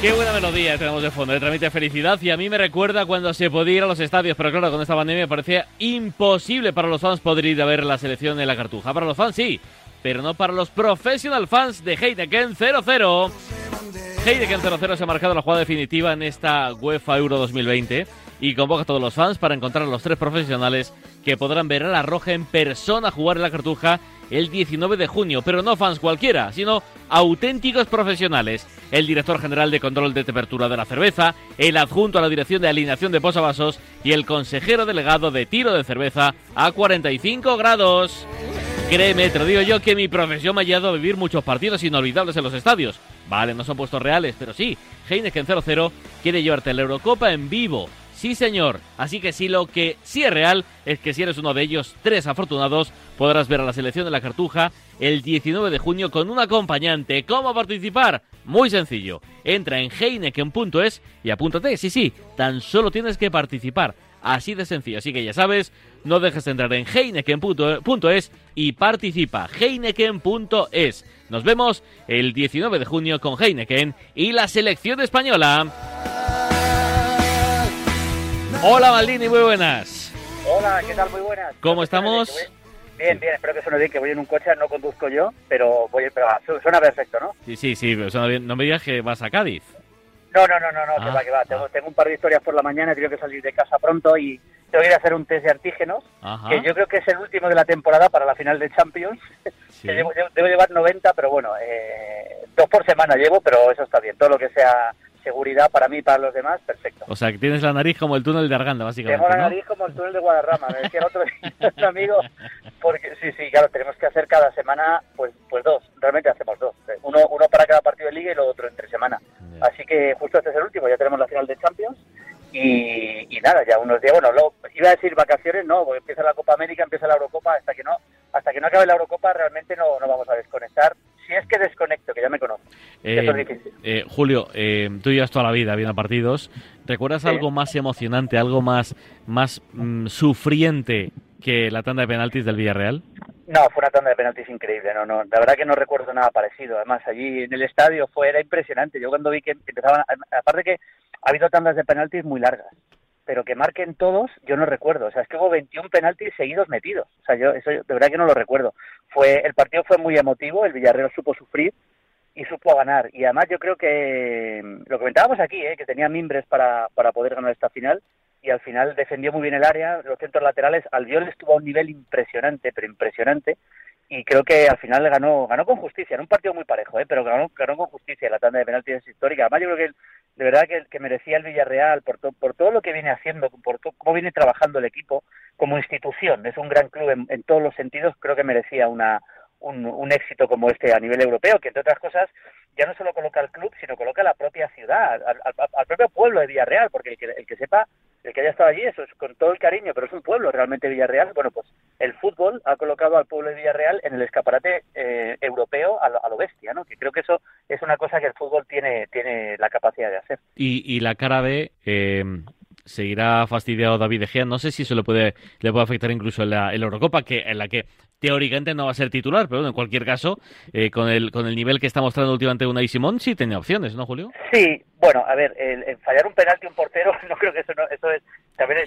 Qué buena melodía tenemos de fondo, de trámite felicidad y a mí me recuerda cuando se podía ir a los estadios, pero claro, con esta pandemia parecía imposible para los fans poder ir a ver la selección de la Cartuja. Para los fans sí, pero no para los professional fans de Heineken 0-0. Heineken 0-0 se ha marcado la jugada definitiva en esta UEFA Euro 2020 y convoca a todos los fans para encontrar a los tres profesionales que podrán ver a la Roja en persona jugar en la Cartuja el 19 de junio, pero no fans cualquiera, sino auténticos profesionales. El director general de control de temperatura de la cerveza, el adjunto a la dirección de alineación de posavasos y el consejero delegado de tiro de cerveza a 45 grados. Créeme, te lo digo yo, que mi profesión me ha llevado a vivir muchos partidos inolvidables en los estadios. Vale, no son puestos reales, pero sí, Heineken 00 quiere llevarte la Eurocopa en vivo Sí, señor. Así que sí, lo que sí es real es que si eres uno de ellos, tres afortunados, podrás ver a la selección de la Cartuja el 19 de junio con un acompañante. ¿Cómo participar? Muy sencillo. Entra en heineken.es y apúntate. Sí, sí, tan solo tienes que participar. Así de sencillo. Así que ya sabes, no dejes de entrar en heineken.es y participa. heineken.es. Nos vemos el 19 de junio con Heineken y la selección española. Hola Maldini, muy buenas. Hola, ¿qué tal? Muy buenas. ¿Cómo estamos? Bien, bien, espero que suene bien, que voy en un coche, no conduzco yo, pero voy, pero suena perfecto, ¿no? Sí, sí, sí, suena bien. No me digas que vas a Cádiz. No, no, no, no, no, que va, que va. Tengo, ah. tengo, un par de historias por la mañana, tengo que salir de casa pronto y tengo que ir a hacer un test de antígenos, que yo creo que es el último de la temporada para la final de Champions. debo, llevar 90, pero bueno, eh, dos por semana llevo, pero eso está bien. Todo lo que sea seguridad para mí y para los demás, perfecto. O sea, que tienes la nariz como el túnel de Arganda, básicamente. Tengo la nariz como el túnel de Guadarrama, me decía el otro amigo, porque sí, sí, claro, tenemos que hacer cada semana, pues, pues dos, realmente hacemos dos, uno, uno para cada partido de liga y lo otro entre semana. Así que justo este es el último, ya tenemos la final de Champions y, nada, ya unos días, bueno, iba a decir vacaciones, no, porque empieza la Copa América, empieza la Eurocopa, hasta que no, hasta que no acabe la Eurocopa realmente no, no vamos a desconectar si es que desconecto, que ya me conozco. Eh, eh, Julio, eh, tú llevas toda la vida viendo partidos. ¿Recuerdas algo más emocionante, algo más, más mm, sufriente que la tanda de penaltis del Villarreal? No, fue una tanda de penaltis increíble. No, no, la verdad que no recuerdo nada parecido. Además, allí en el estadio fue era impresionante. Yo cuando vi que empezaban, aparte que ha habido tandas de penaltis muy largas pero que marquen todos, yo no recuerdo. O sea, es que hubo 21 penaltis seguidos metidos. O sea, yo eso de verdad que no lo recuerdo. Fue el partido fue muy emotivo, el Villarreal supo sufrir y supo ganar. Y además yo creo que lo comentábamos aquí, ¿eh? que tenía mimbres para, para poder ganar esta final y al final defendió muy bien el área, los centros laterales. Albiol estuvo a un nivel impresionante, pero impresionante. Y creo que al final ganó ganó con justicia, en un partido muy parejo, ¿eh? pero ganó, ganó con justicia. La tanda de penaltis histórica. Además, yo creo que de verdad que, merecía el Villarreal por, por todo lo que viene haciendo, por cómo viene trabajando el equipo como institución. Es un gran club en, todos los sentidos, creo que merecía una, un, éxito como este a nivel europeo, que entre otras cosas ya no solo coloca al club, sino coloca a la propia ciudad, al, propio pueblo de Villarreal, porque el que, el que sepa, el que haya estado allí, eso es con todo el cariño, pero es un pueblo realmente Villarreal, bueno, pues el fútbol ha colocado al pueblo de Villarreal en el escaparate eh, europeo a lo, bestia, ¿no? Que creo que eso es una cosa que el fútbol tiene, tiene la capacidad de hacer. Y, y la cara eh, seguirá fastidiado David Egea. No sé si eso le puede, le puede afectar incluso en la, Eurocopa, que, en la que teóricamente no va a ser titular, pero en cualquier caso, eh, con, el, con el nivel que está mostrando últimamente Unai Simón, sí tenía opciones, ¿no, Julio? Sí, bueno, a ver, el, fallar un penalti a un portero, no creo que eso, no, eso es...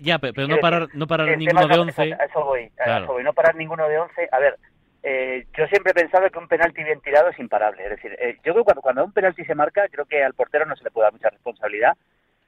ya, pero, no parar, no parar ninguno de once. eso voy, eso voy, no parar ninguno de once. A ver, eh, yo siempre he pensado que un penalti bien tirado es imparable. Es decir, eh, yo creo que cuando, cuando un penalti se marca, creo que al portero no se le puede dar mucha responsabilidad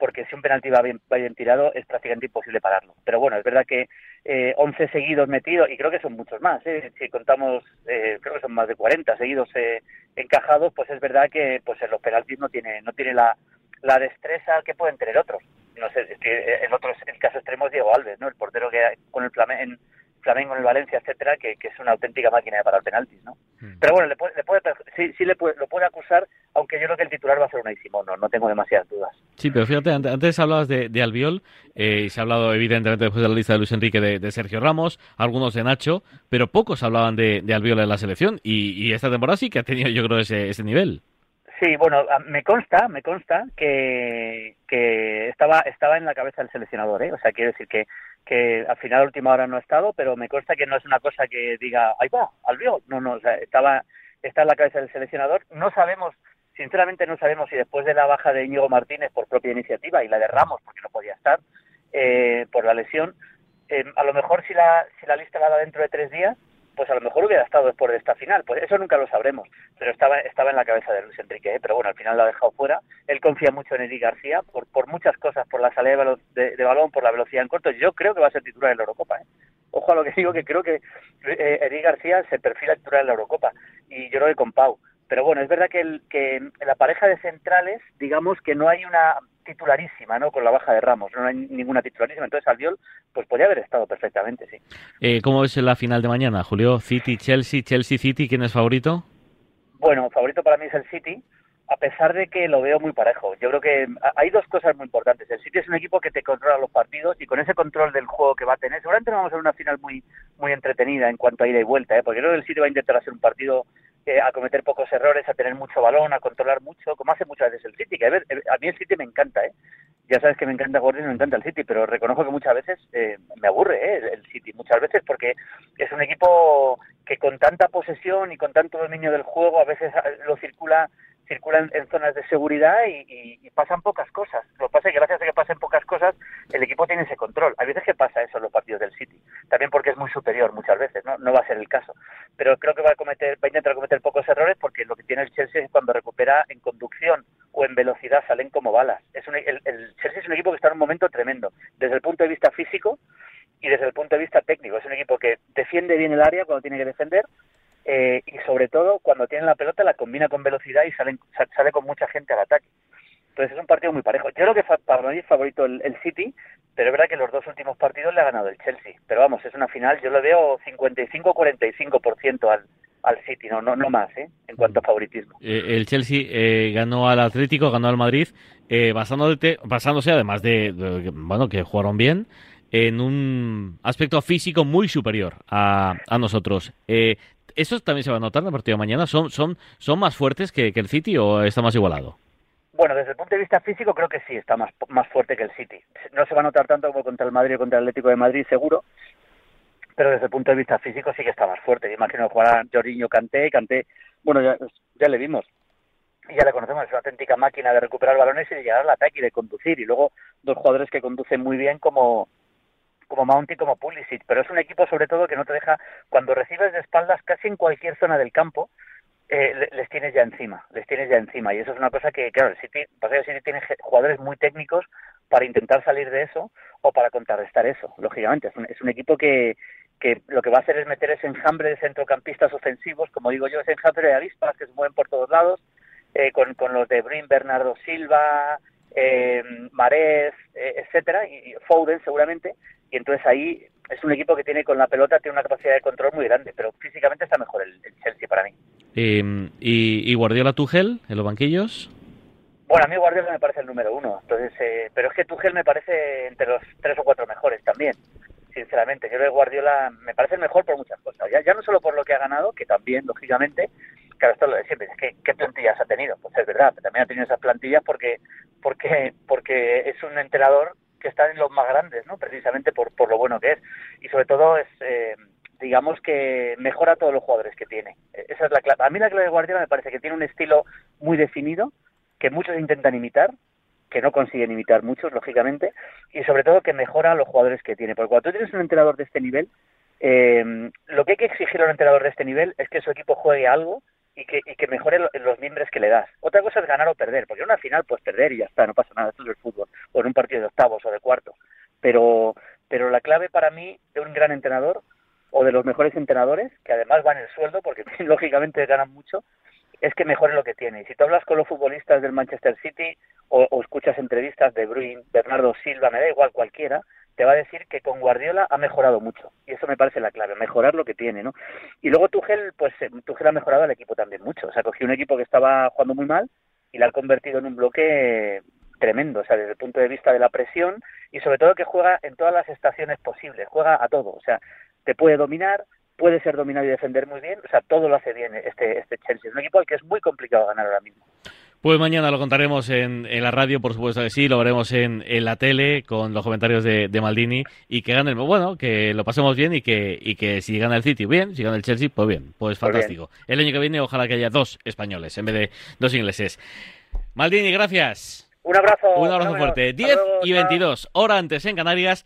porque si un penalti va bien, bien tirado es prácticamente imposible pararlo. Pero bueno, es verdad que eh, 11 seguidos metidos, y creo que son muchos más, ¿eh? si contamos, eh, creo que son más de 40 seguidos eh, encajados, pues es verdad que pues en los penaltis no tiene, no tiene la, la destreza que pueden tener otros. No sé, es que el otro, el caso extremo es Diego Alves, ¿no? El portero que con el Flamengo, Flamengo en el Valencia, etcétera, que, es una auténtica máquina de parar penaltis, ¿no? Mm. Pero bueno, le puede, le puede, sí, sí le puede, lo puede acusar, aunque yo creo que el titular va a ser Unai Simón, no, no tengo demasiadas dudas. Sí, pero fíjate, antes, hablabas de, de Albiol, eh, y se ha hablado evidentemente después de la lista de Luis Enrique de, Sergio Ramos, algunos de Nacho, pero pocos hablaban de, de Albiol en la selección, y, esta temporada sí que ha tenido yo creo ese, ese nivel. Sí, bueno, me consta, me consta que, que estaba, estaba en la cabeza del seleccionador, ¿eh? O sea, quiere decir que, que al final a última hora no ha estado, pero me consta que no es una cosa que diga, ahí va, Albiol. No, no, o sea, estaba, está en la cabeza del seleccionador. No sabemos Sinceramente no sabemos si después de la baja de Íñigo Martínez por propia iniciativa y la de Ramos, porque no podía estar, eh, por la lesión, eh, a lo mejor si la, si la lista la da dentro de tres días, pues a lo mejor hubiera estado después de esta final. Pues eso nunca lo sabremos, pero estaba, estaba en la cabeza de Luis Enrique, ¿eh? pero bueno, al final lo ha dejado fuera. Él confía mucho en Eric García por, por muchas cosas, por la salida de, balón, por la velocidad en corto. Yo creo que va a ser titular en la Eurocopa. ¿eh? Ojo a lo que digo, que creo que eh, García se perfila titular en la Eurocopa y yo lo he con Pau. Pero bueno, es verdad que, el, que en la pareja de centrales, digamos que no hay una titularísima, ¿no? Con la baja de Ramos, no hay ninguna titularísima. Entonces Albiol, pues podría haber estado perfectamente, sí. Eh, ¿Cómo es la final de mañana, Julio? City, Chelsea, Chelsea, City, ¿quién es favorito? Bueno, favorito para mí es el City, a pesar de que lo veo muy parejo. Yo creo que hay dos cosas muy importantes. El City es un equipo que te controla los partidos y con ese control del juego que va a tener, seguramente vamos a ver una final muy muy entretenida en cuanto a ida y vuelta, ¿eh? porque creo que el City va a intentar hacer un partido eh, a cometer pocos errores, a tener mucho balón, a controlar mucho, como hace muchas veces el City, que a, ver, a mí el City me encanta, ¿eh? Ya sabes que me encanta Guardiola y me encanta el City, pero reconozco que muchas veces eh, me aburre ¿eh? el City, muchas veces porque es un equipo que con tanta posesión y con tanto dominio del juego a veces lo circula circulan en zonas de seguridad y, pasan pocas cosas. Lo que pasa es que gracias a que pasen pocas cosas, el equipo tiene ese control. Hay veces que pasa eso en los partidos del City, también porque es muy superior muchas veces, ¿no? No va a ser el caso. Pero creo que va a cometer, va a intentar cometer pocos errores porque lo que tiene el Chelsea es cuando recupera en conducción o en velocidad salen como balas. Es el, el Chelsea es un equipo que está en un momento tremendo, desde el punto de vista físico y desde el punto de vista técnico. Es un equipo que defiende bien el área cuando tiene que defender, eh, y sobre todo cuando tiene la pelota la combina con velocidad y sale, sale con mucha gente al ataque. Entonces es un partido muy parejo. Yo creo que para mí es favorito el, City, pero es verdad que los dos últimos partidos le ha ganado el Chelsea. Pero vamos, es una final, yo lo veo 55-45% al, al City, no, no, no más, ¿eh? en cuanto a favoritismo. Eh, el Chelsea eh, ganó al Atlético, ganó al Madrid, eh, basándose, basándose además de, bueno, que jugaron bien, en un aspecto físico muy superior a, a nosotros. Eh, ¿Eso también se va a notar en el partido de mañana? ¿Son, son, son más fuertes que, el City o está más igualado? Bueno, desde el punto de vista físico creo que sí, está más, más fuerte que el City. No se va a notar tanto como contra el Madrid o contra el Atlético de Madrid, seguro, pero desde el punto de vista físico sí que está más fuerte. Yo imagino jugar Jorginho Canté, Canté, bueno, ya, ya le vimos, y ya le conocemos, es una auténtica máquina de recuperar balones y de llegar al ataque y de conducir. Y luego dos jugadores que conducen muy bien como, como Mount y como Pulisic, pero es un equipo sobre todo que no te deja, cuando recibes de espaldas casi en cualquier zona del campo, eh, les tienes ya encima, les tienes ya encima. Y eso es una cosa que, claro, el City, pasa el City tiene jugadores muy técnicos para intentar salir de eso o para contrarrestar eso, lógicamente, es un, es un equipo que, que lo que va a hacer es meter ese enjambre de centrocampistas ofensivos, como digo yo, ese enjambre de avispas que se mueven por todos lados, eh, con, con los de Brin, Bernardo Silva, eh, eh, etcétera, y Foden seguramente, y entonces ahí es un equipo que tiene con la pelota tiene una capacidad de control muy grande, pero físicamente está mejor el, Chelsea para mí. ¿Y, y, Guardiola Tuchel en los banquillos? Bueno, a mí Guardiola me parece el número uno, entonces, eh, pero es que Tuchel me parece entre los tres o cuatro mejores también, sinceramente. Yo creo que Guardiola me parece el mejor por muchas cosas, ya, ya no solo por lo que ha ganado, que también, lógicamente, claro, esto lo de siempre, es que ¿qué plantillas ha tenido? Pues es verdad, también ha tenido esas plantillas porque, porque, porque es un entrenador que está en los más grandes, ¿no? Precisamente por, por lo bueno que es. Y sobre todo es, eh, digamos que mejora a todos los jugadores que tiene. Esa es la clave. A mí la clave de Guardiola me parece que tiene un estilo muy definido, que muchos intentan imitar, que no consiguen imitar muchos, lógicamente, y sobre todo que mejora a los jugadores que tiene. Porque cuando tú tienes un entrenador de este nivel, eh, lo que hay que exigir a un entrenador de este nivel es que su equipo juegue algo y que, y que mejore los miembros que le das. Otra cosa es ganar o perder, porque en una final puedes perder y ya está, no pasa nada, esto es el fútbol, o en un partido de octavos o de cuartos. Pero, pero la clave para mí de un gran entrenador o de los mejores entrenadores, que además van el sueldo, porque lógicamente ganan mucho, es que mejore lo que tiene. Y si tú hablas con los futbolistas del Manchester City o, o escuchas entrevistas de Bruin, Bernardo Silva, me da igual cualquiera, te va a decir que con Guardiola ha mejorado mucho. Y eso me parece la clave, mejorar lo que tiene, ¿no? Y luego Tuchel, pues eh, Tuchel ha mejorado al equipo también mucho. O sea, cogió un equipo que estaba jugando muy mal y la ha convertido en un bloque tremendo, o sea, desde el punto de vista de la presión y sobre todo que juega en todas las estaciones posibles, juega a todo, o sea, te puede dominar, puede ser dominado y defender muy bien, o sea, todo lo hace bien este, este Chelsea. Es un equipo al que es muy complicado ganar ahora mismo. Pues mañana lo contaremos en, la radio, por supuesto que sí, lo veremos en, la tele con los comentarios de, Maldini y que gane el, bueno, que lo pasemos bien y que, y que si gana el City, bien, si gana el Chelsea, pues bien, pues, pues fantástico. El año que viene ojalá que haya dos españoles en vez de dos ingleses. Maldini, gracias. Un abrazo. Un abrazo fuerte. 10 y 22, hora antes en Canarias.